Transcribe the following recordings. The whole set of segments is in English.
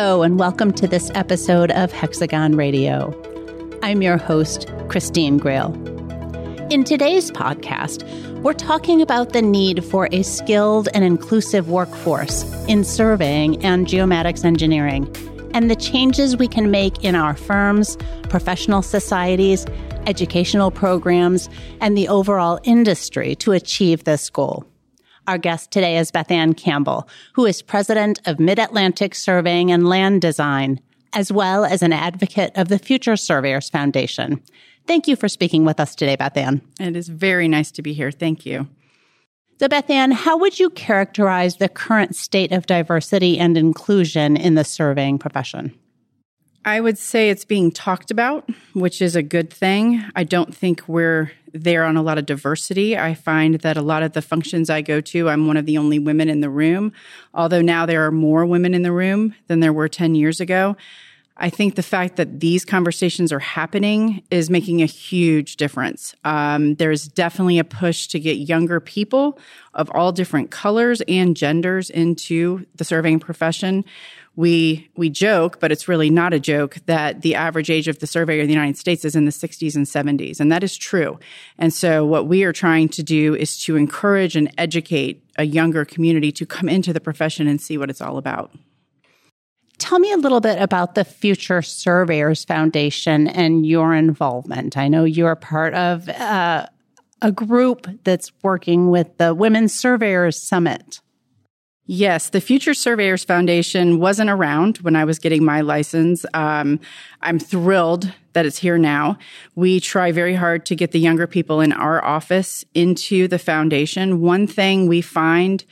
Hello, and welcome to this episode of Hexagon Radio. I'm your host, Christine Grahl. In today's podcast, we're talking about the need for a skilled and inclusive workforce in surveying and geomatics engineering, and the changes we can make in our firms, professional societies, educational programs, and the overall industry to achieve this goal. Our guest today is Beth Ann Campbell, who is president of Mid Atlantic Surveying and Land Design, as well as an advocate of the Future Surveyors Foundation. Thank you for speaking with us today, Beth Ann. It is very nice to be here. Thank you. So, Beth Ann, how would you characterize the current state of diversity and inclusion in the surveying profession? I would say it's being talked about, which is a good thing. I don't think we're there on a lot of diversity. I find that a lot of the functions I go to, I'm one of the only women in the room. Although now there are more women in the room than there were 10 years ago. I think the fact that these conversations are happening is making a huge difference. Um, there's definitely a push to get younger people of all different colors and genders into the surveying profession we we joke, but it's really not a joke that the average age of the surveyor in the United States is in the 60s and 70s, and that is true. And so, what we are trying to do is to encourage and educate a younger community to come into the profession and see what it's all about. Tell me a little bit about the Future Surveyors Foundation and your involvement. I know you're part of uh, a group that's working with the Women's Surveyors Summit. Yes, the Future Surveyors Foundation wasn't around when I was getting my license. Um, I'm thrilled that it's here now. We try very hard to get the younger people in our office into the foundation. One thing we find,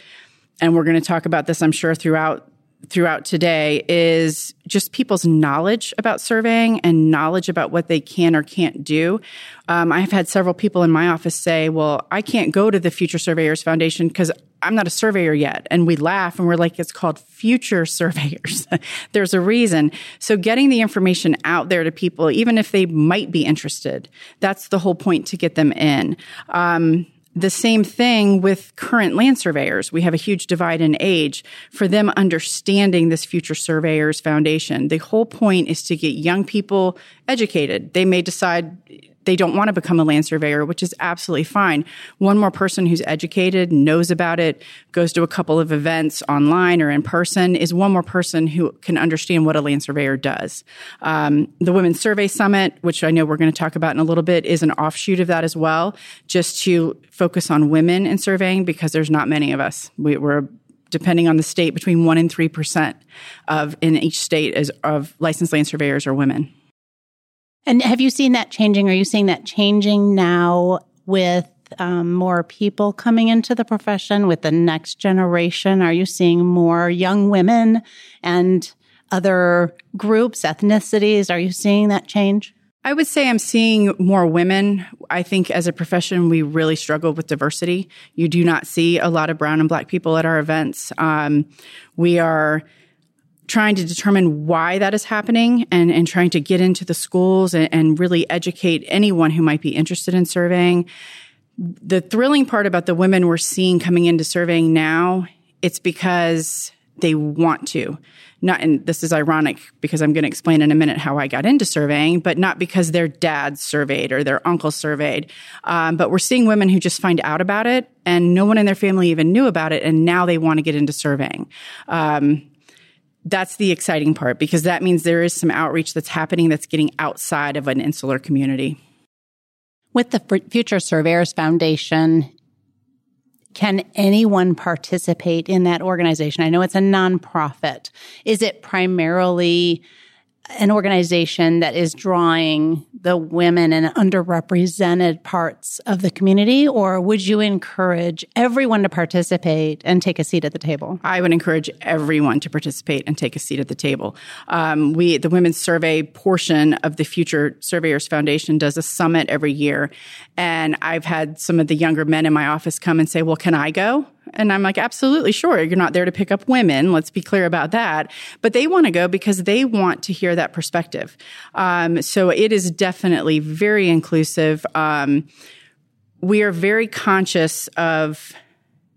and we're going to talk about this, I'm sure, throughout throughout today is just people's knowledge about surveying and knowledge about what they can or can't do. Um, I've had several people in my office say, Well, I can't go to the Future Surveyors Foundation because I'm not a surveyor yet. And we laugh and we're like, It's called Future Surveyors. There's a reason. So getting the information out there to people, even if they might be interested, that's the whole point to get them in. Um, the same thing with current land surveyors. We have a huge divide in age for them understanding this future surveyors foundation. The whole point is to get young people educated. They may decide they don't want to become a land surveyor, which is absolutely fine. One more person who's educated, knows about it, goes to a couple of events online or in person is one more person who can understand what a land surveyor does. Um, the Women's Survey Summit, which I know we're going to talk about in a little bit, is an offshoot of that as well, just to focus on women in surveying because there's not many of us. We, we're depending on the state, between one and three percent of in each state is of licensed land surveyors are women. And have you seen that changing? Are you seeing that changing now with um, more people coming into the profession with the next generation? Are you seeing more young women and other groups, ethnicities? Are you seeing that change? I would say I'm seeing more women. I think as a profession, we really struggle with diversity. You do not see a lot of brown and black people at our events. Um, we are trying to determine why that is happening and, and trying to get into the schools and, and really educate anyone who might be interested in surveying. The thrilling part about the women we're seeing coming into surveying now, it's because they want to. Not, and this is ironic because I'm going to explain in a minute how I got into surveying, but not because their dad surveyed or their uncle surveyed. Um, but we're seeing women who just find out about it and no one in their family even knew about it, and now they want to get into surveying. Um, that's the exciting part because that means there is some outreach that's happening that's getting outside of an insular community. With the Future Surveyors Foundation, can anyone participate in that organization? I know it's a nonprofit. Is it primarily an organization that is drawing the women and underrepresented parts of the community, or would you encourage everyone to participate and take a seat at the table? I would encourage everyone to participate and take a seat at the table. Um, we, the Women's Survey portion of the Future Surveyors Foundation, does a summit every year, and I've had some of the younger men in my office come and say, "Well, can I go?" And I'm like, absolutely sure. You're not there to pick up women. Let's be clear about that. But they want to go because they want to hear that perspective. Um, so it is definitely very inclusive. Um, we are very conscious of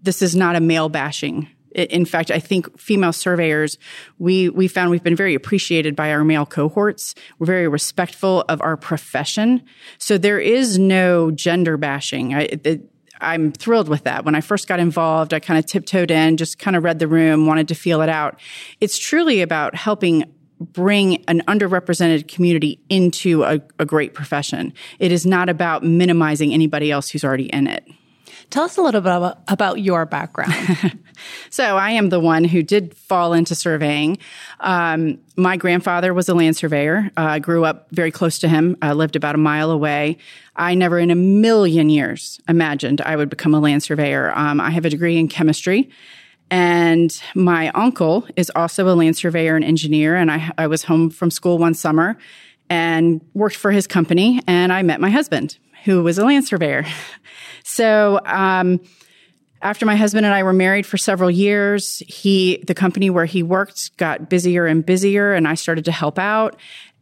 this is not a male bashing in fact, I think female surveyors, we, we found we've been very appreciated by our male cohorts. We're very respectful of our profession. So there is no gender bashing. I, I'm thrilled with that. When I first got involved, I kind of tiptoed in, just kind of read the room, wanted to feel it out. It's truly about helping bring an underrepresented community into a, a great profession. It is not about minimizing anybody else who's already in it. Tell us a little bit about, about your background. so, I am the one who did fall into surveying. Um, my grandfather was a land surveyor. Uh, I grew up very close to him, I lived about a mile away. I never in a million years imagined I would become a land surveyor. Um, I have a degree in chemistry. And my uncle is also a land surveyor and engineer. And I, I was home from school one summer and worked for his company. And I met my husband, who was a land surveyor. So, um, after my husband and I were married for several years, he, the company where he worked got busier and busier and I started to help out.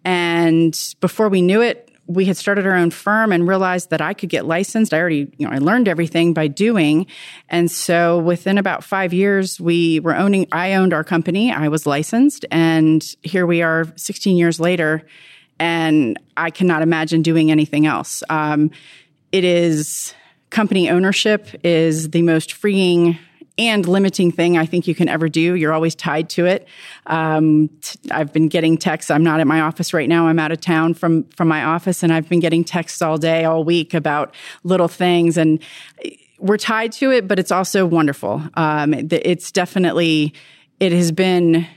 And before we knew it, we had started our own firm and realized that I could get licensed. I already, you know, I learned everything by doing. And so within about five years, we were owning, I owned our company. I was licensed and here we are 16 years later. And I cannot imagine doing anything else. Um, it is, company ownership is the most freeing and limiting thing I think you can ever do. You're always tied to it. Um, t- I've been getting texts. I'm not at my office right now. I'm out of town from from my office, and I've been getting texts all day, all week about little things, and we're tied to it. But it's also wonderful. Um, it's definitely it has been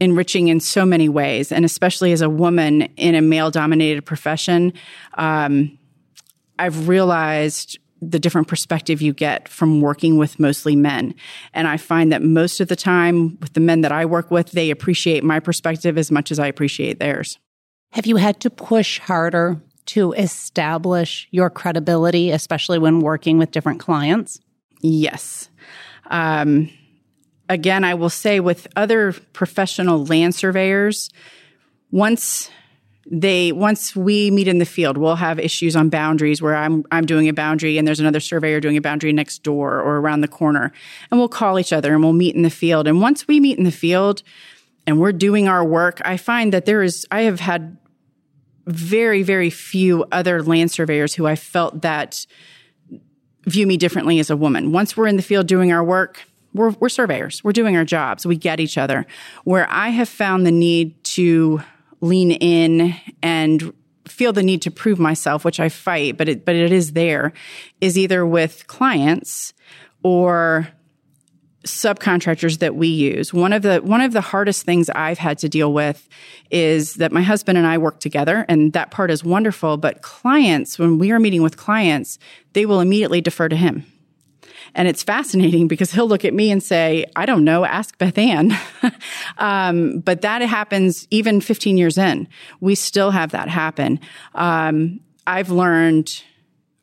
enriching in so many ways, and especially as a woman in a male dominated profession. Um, I've realized the different perspective you get from working with mostly men. And I find that most of the time with the men that I work with, they appreciate my perspective as much as I appreciate theirs. Have you had to push harder to establish your credibility, especially when working with different clients? Yes. Um, again, I will say with other professional land surveyors, once they once we meet in the field, we'll have issues on boundaries where I'm I'm doing a boundary and there's another surveyor doing a boundary next door or around the corner, and we'll call each other and we'll meet in the field. And once we meet in the field and we're doing our work, I find that there is I have had very very few other land surveyors who I felt that view me differently as a woman. Once we're in the field doing our work, we're, we're surveyors. We're doing our jobs. We get each other. Where I have found the need to lean in and feel the need to prove myself, which I fight, but it, but it is there, is either with clients or subcontractors that we use. One of the one of the hardest things I've had to deal with is that my husband and I work together and that part is wonderful, but clients when we are meeting with clients, they will immediately defer to him. And it's fascinating because he'll look at me and say, I don't know, ask Beth Ann. um, but that happens even 15 years in. We still have that happen. Um, I've learned,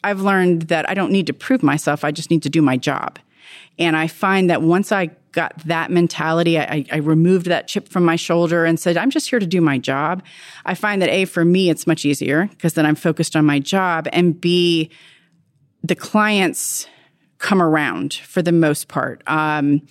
I've learned that I don't need to prove myself. I just need to do my job. And I find that once I got that mentality, I, I, removed that chip from my shoulder and said, I'm just here to do my job. I find that A, for me, it's much easier because then I'm focused on my job. And B, the clients come around for the most part. Um,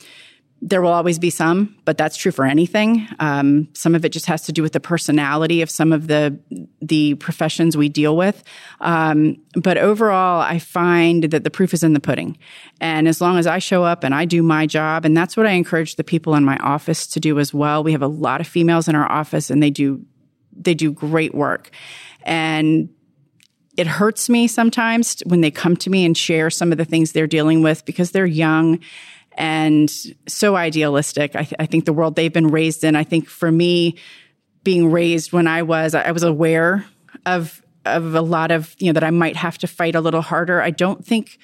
there will always be some, but that's true for anything. Um, some of it just has to do with the personality of some of the the professions we deal with. Um, but overall, I find that the proof is in the pudding. And as long as I show up and I do my job, and that's what I encourage the people in my office to do as well. We have a lot of females in our office, and they do they do great work. And it hurts me sometimes when they come to me and share some of the things they're dealing with because they're young and so idealistic. I, th- I, think the world they've been raised in. I think for me, being raised when I was, I was aware of of a lot of you know that I might have to fight a little harder. I don't think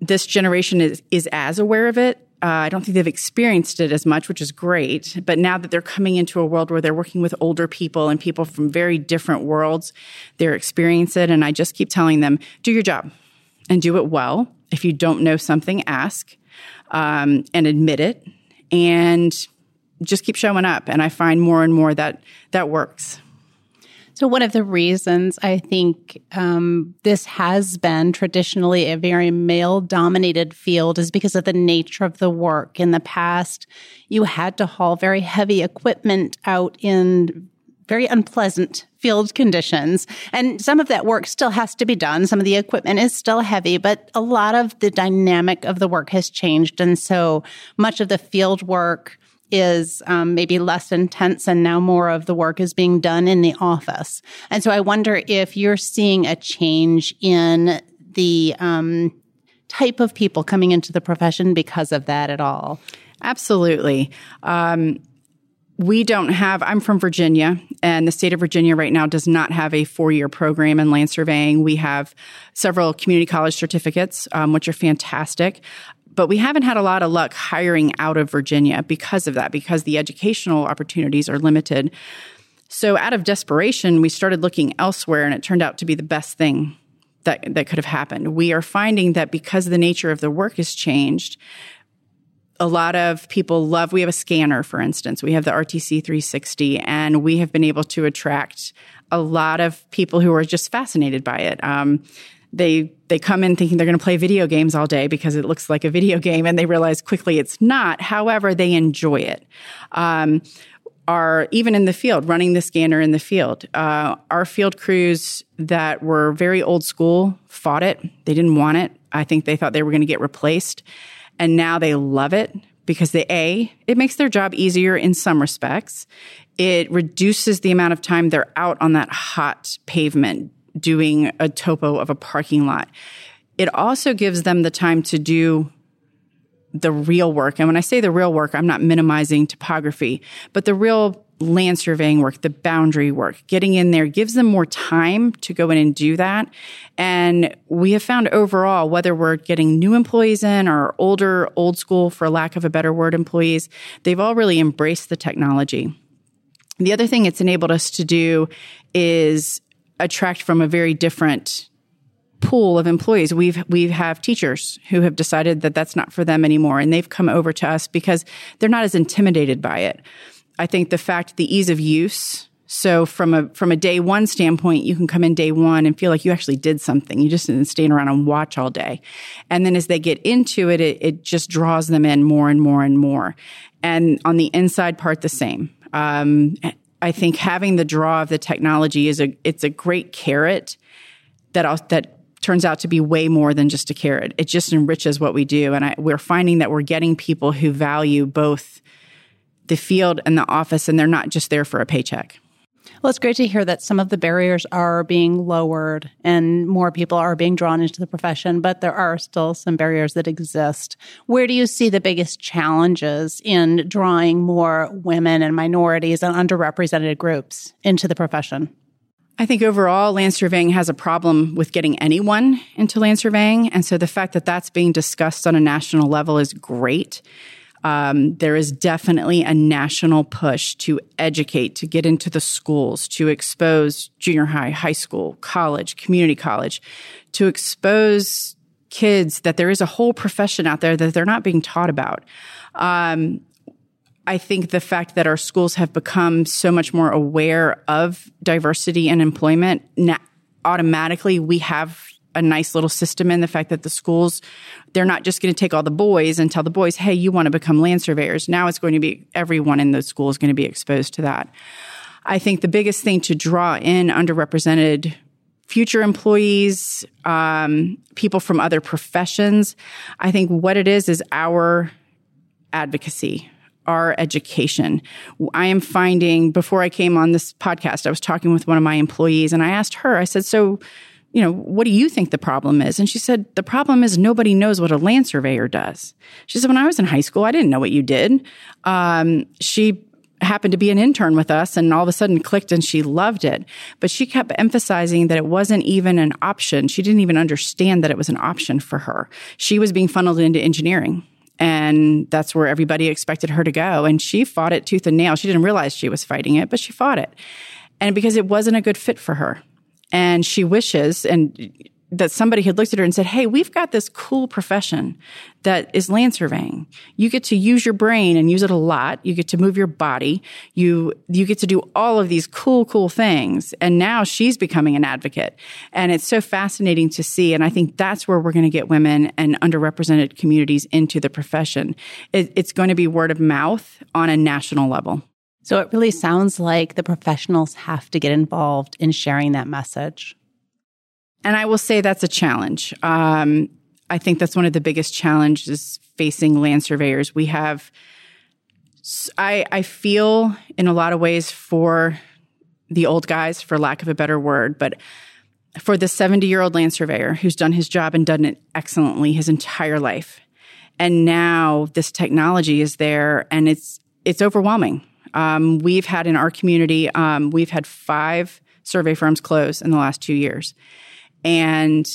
this generation is is as aware of it. Uh, I don't think they've experienced it as much, which is great. But now that they're coming into a world where they're working with older people and people from very different worlds, they're experiencing it. And I just keep telling them, do your job and do it well. If you don't know something, ask um, and admit it, and just keep showing up. And I find more and more that that works. So, one of the reasons I think um, this has been traditionally a very male dominated field is because of the nature of the work. In the past, you had to haul very heavy equipment out in very unpleasant field conditions. And some of that work still has to be done. Some of the equipment is still heavy, but a lot of the dynamic of the work has changed. And so much of the field work is um, maybe less intense and now more of the work is being done in the office. And so I wonder if you're seeing a change in the um, type of people coming into the profession because of that at all. Absolutely. Um, we don't have, I'm from Virginia, and the state of Virginia right now does not have a four year program in land surveying. We have several community college certificates, um, which are fantastic but we haven't had a lot of luck hiring out of Virginia because of that, because the educational opportunities are limited. So, out of desperation, we started looking elsewhere, and it turned out to be the best thing that, that could have happened. We are finding that because the nature of the work has changed, a lot of people love, we have a scanner, for instance, we have the RTC 360, and we have been able to attract a lot of people who are just fascinated by it. Um, they they come in thinking they're going to play video games all day because it looks like a video game, and they realize quickly it's not. However, they enjoy it. Um, are even in the field running the scanner in the field. Uh, our field crews that were very old school fought it. They didn't want it. I think they thought they were going to get replaced, and now they love it because the a it makes their job easier in some respects. It reduces the amount of time they're out on that hot pavement doing a topo of a parking lot. It also gives them the time to do the real work. And when I say the real work, I'm not minimizing topography, but the real land surveying work, the boundary work, getting in there gives them more time to go in and do that. And we have found overall, whether we're getting new employees in or older, old school, for lack of a better word, employees, they've all really embraced the technology. The other thing it's enabled us to do is attract from a very different pool of employees. We've we have teachers who have decided that that's not for them anymore, and they've come over to us because they're not as intimidated by it. I think the fact, the ease of use. So from a from a day one standpoint, you can come in day one and feel like you actually did something. You just didn't stand around and watch all day. And then as they get into it, it, it just draws them in more and more and more. And on the inside part, the same. Um, I think having the draw of the technology is a it's a great carrot that that turns out to be way more than just a carrot. It just enriches what we do, and I, we're finding that we're getting people who value both the field and the office, and they're not just there for a paycheck. Well, it's great to hear that some of the barriers are being lowered and more people are being drawn into the profession, but there are still some barriers that exist. Where do you see the biggest challenges in drawing more women and minorities and underrepresented groups into the profession? I think overall, land surveying has a problem with getting anyone into land surveying. And so the fact that that's being discussed on a national level is great. Um, there is definitely a national push to educate, to get into the schools, to expose junior high, high school, college, community college, to expose kids that there is a whole profession out there that they're not being taught about. Um, I think the fact that our schools have become so much more aware of diversity and employment, na- automatically we have a nice little system in the fact that the schools they're not just going to take all the boys and tell the boys hey you want to become land surveyors now it's going to be everyone in the school is going to be exposed to that i think the biggest thing to draw in underrepresented future employees um, people from other professions i think what it is is our advocacy our education. I am finding before I came on this podcast, I was talking with one of my employees and I asked her, I said, So you know, what do you think the problem is? And she said, the problem is nobody knows what a land surveyor does. She said, when I was in high school, I didn't know what you did. Um, she happened to be an intern with us and all of a sudden clicked and she loved it. But she kept emphasizing that it wasn't even an option. She didn't even understand that it was an option for her. She was being funneled into engineering. And that's where everybody expected her to go. And she fought it tooth and nail. She didn't realize she was fighting it, but she fought it. And because it wasn't a good fit for her and she wishes and that somebody had looked at her and said, Hey, we've got this cool profession that is land surveying. You get to use your brain and use it a lot. You get to move your body. You, you get to do all of these cool, cool things. And now she's becoming an advocate. And it's so fascinating to see. And I think that's where we're going to get women and underrepresented communities into the profession. It, it's going to be word of mouth on a national level. So it really sounds like the professionals have to get involved in sharing that message. And I will say that's a challenge. Um, I think that's one of the biggest challenges facing land surveyors. We have, I, I feel in a lot of ways for the old guys, for lack of a better word, but for the 70 year old land surveyor who's done his job and done it excellently his entire life. And now this technology is there and it's, it's overwhelming. Um, we've had in our community, um, we've had five survey firms close in the last two years. And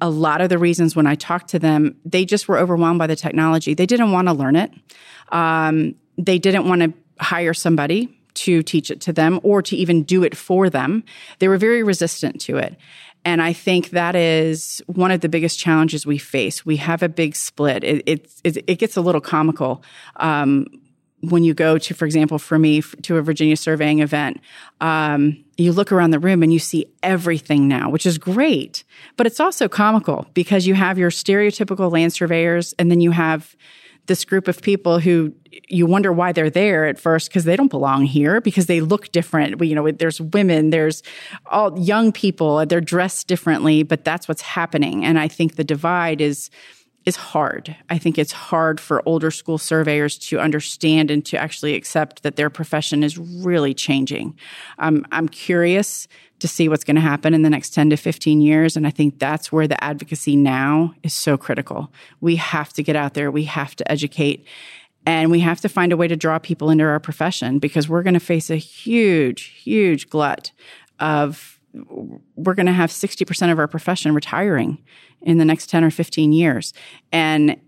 a lot of the reasons when I talked to them, they just were overwhelmed by the technology. They didn't want to learn it. Um, they didn't want to hire somebody to teach it to them or to even do it for them. They were very resistant to it. And I think that is one of the biggest challenges we face. We have a big split. It, it, it gets a little comical. Um, when you go to, for example, for me, to a Virginia surveying event, um, you look around the room and you see everything now, which is great. But it's also comical because you have your stereotypical land surveyors and then you have this group of people who you wonder why they're there at first because they don't belong here because they look different. You know, there's women, there's all young people, they're dressed differently, but that's what's happening. And I think the divide is is hard. I think it's hard for older school surveyors to understand and to actually accept that their profession is really changing. Um, I'm curious to see what's going to happen in the next 10 to 15 years. And I think that's where the advocacy now is so critical. We have to get out there, we have to educate. And we have to find a way to draw people into our profession because we're going to face a huge, huge glut of we're going to have 60% of our profession retiring in the next 10 or 15 years. And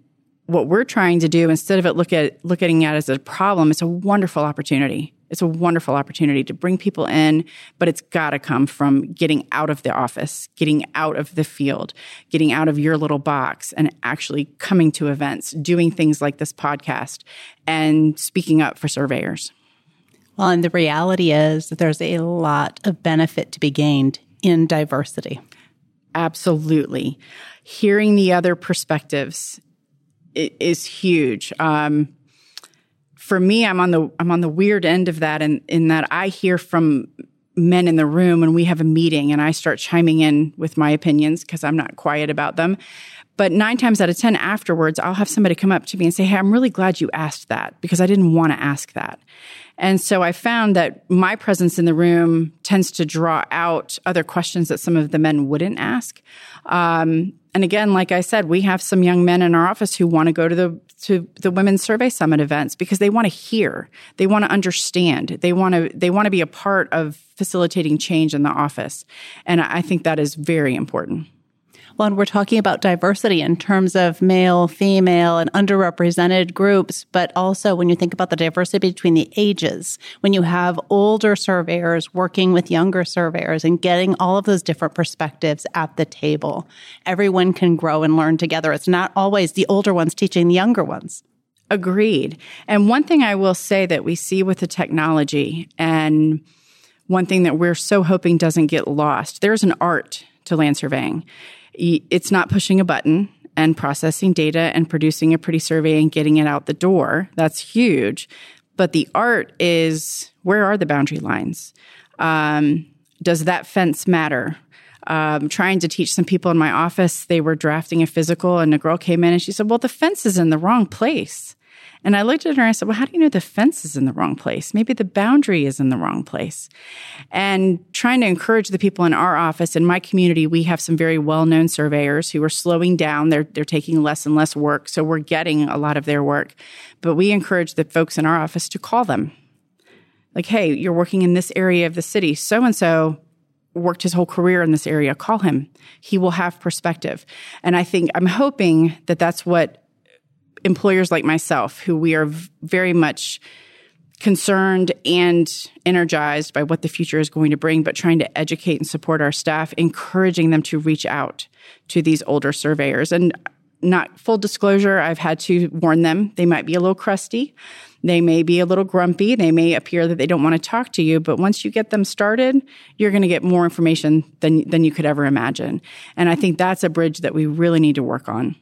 what we're trying to do instead of it look at looking at it as a problem, it's a wonderful opportunity. It's a wonderful opportunity to bring people in, but it's got to come from getting out of the office, getting out of the field, getting out of your little box and actually coming to events, doing things like this podcast and speaking up for surveyors. Well, and the reality is that there's a lot of benefit to be gained in diversity. Absolutely. Hearing the other perspectives is huge. Um, for me, I'm on the I'm on the weird end of that, in, in that I hear from men in the room when we have a meeting, and I start chiming in with my opinions because I'm not quiet about them. But nine times out of ten afterwards, I'll have somebody come up to me and say, "Hey, I'm really glad you asked that because I didn't want to ask that." And so I found that my presence in the room tends to draw out other questions that some of the men wouldn't ask. Um, and again, like I said, we have some young men in our office who want to go to the to the Women's Survey Summit events because they want to hear, they want to understand, they want to they want to be a part of facilitating change in the office, and I think that is very important. And we're talking about diversity in terms of male, female, and underrepresented groups, but also when you think about the diversity between the ages, when you have older surveyors working with younger surveyors and getting all of those different perspectives at the table, everyone can grow and learn together. It's not always the older ones teaching the younger ones. Agreed. And one thing I will say that we see with the technology and one thing that we're so hoping doesn't get lost, there's an art to land surveying it's not pushing a button and processing data and producing a pretty survey and getting it out the door. That's huge. But the art is where are the boundary lines? Um, does that fence matter? Um, trying to teach some people in my office, they were drafting a physical, and a girl came in and she said, Well, the fence is in the wrong place. And I looked at her and I said, Well, how do you know the fence is in the wrong place? Maybe the boundary is in the wrong place. And trying to encourage the people in our office, in my community, we have some very well known surveyors who are slowing down. They're, they're taking less and less work. So we're getting a lot of their work. But we encourage the folks in our office to call them. Like, hey, you're working in this area of the city. So and so worked his whole career in this area. Call him. He will have perspective. And I think I'm hoping that that's what employers like myself, who we are very much concerned and energized by what the future is going to bring, but trying to educate and support our staff, encouraging them to reach out to these older surveyors. And not full disclosure, I've had to warn them they might be a little crusty. They may be a little grumpy. They may appear that they don't want to talk to you, but once you get them started, you're going to get more information than, than you could ever imagine. And I think that's a bridge that we really need to work on.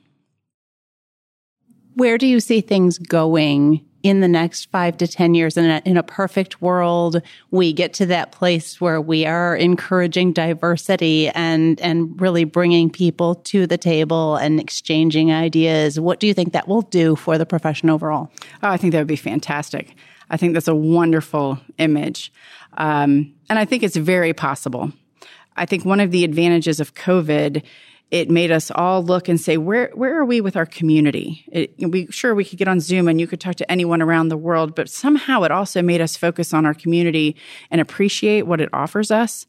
Where do you see things going in the next five to 10 years in a, in a perfect world, we get to that place where we are encouraging diversity and, and really bringing people to the table and exchanging ideas. What do you think that will do for the profession overall? Oh, I think that would be fantastic. I think that's a wonderful image. Um, and I think it's very possible. I think one of the advantages of COVID it made us all look and say, where where are we with our community? It, we sure we could get on Zoom and you could talk to anyone around the world, but somehow it also made us focus on our community and appreciate what it offers us.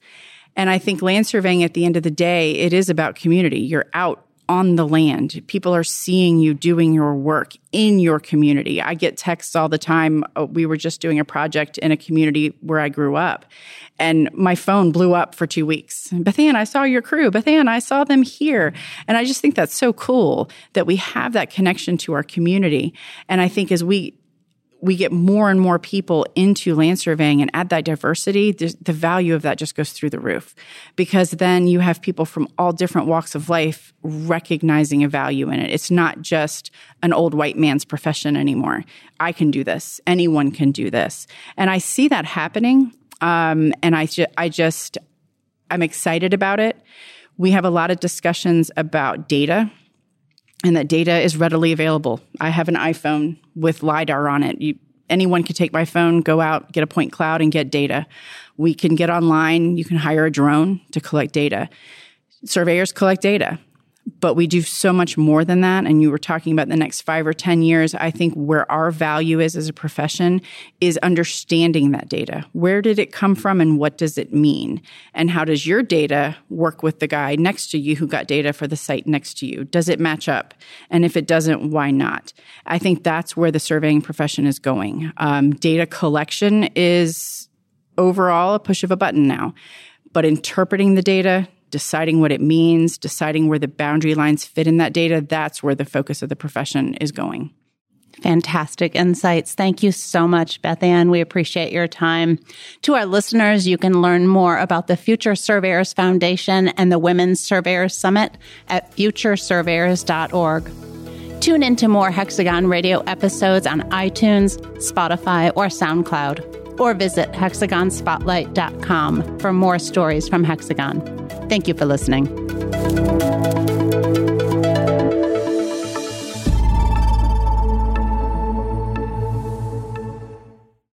And I think land surveying at the end of the day, it is about community. You're out on the land. People are seeing you doing your work in your community. I get texts all the time. Oh, we were just doing a project in a community where I grew up, and my phone blew up for two weeks. Bethann, I saw your crew. Bethann, I saw them here. And I just think that's so cool that we have that connection to our community. And I think as we we get more and more people into land surveying and add that diversity, the value of that just goes through the roof. Because then you have people from all different walks of life recognizing a value in it. It's not just an old white man's profession anymore. I can do this. Anyone can do this. And I see that happening. Um, and I, ju- I just, I'm excited about it. We have a lot of discussions about data and that data is readily available. I have an iPhone with LiDAR on it. You, anyone can take my phone, go out, get a point cloud, and get data. We can get online. You can hire a drone to collect data. Surveyors collect data but we do so much more than that. And you were talking about the next five or 10 years. I think where our value is as a profession is understanding that data. Where did it come from and what does it mean? And how does your data work with the guy next to you who got data for the site next to you? Does it match up? And if it doesn't, why not? I think that's where the surveying profession is going. Um, data collection is overall a push of a button now. But interpreting the data, deciding what it means, deciding where the boundary lines fit in that data, that's where the focus of the profession is going. Fantastic insights. Thank you so much, Beth Ann. We appreciate your time. To our listeners, you can learn more about the Future Surveyors Foundation and the Women's Surveyors Summit at futuresurveyors.org. Tune into more Hexagon Radio episodes on iTunes, Spotify, or SoundCloud, or visit hexagonspotlight.com for more stories from Hexagon. Thank you for listening.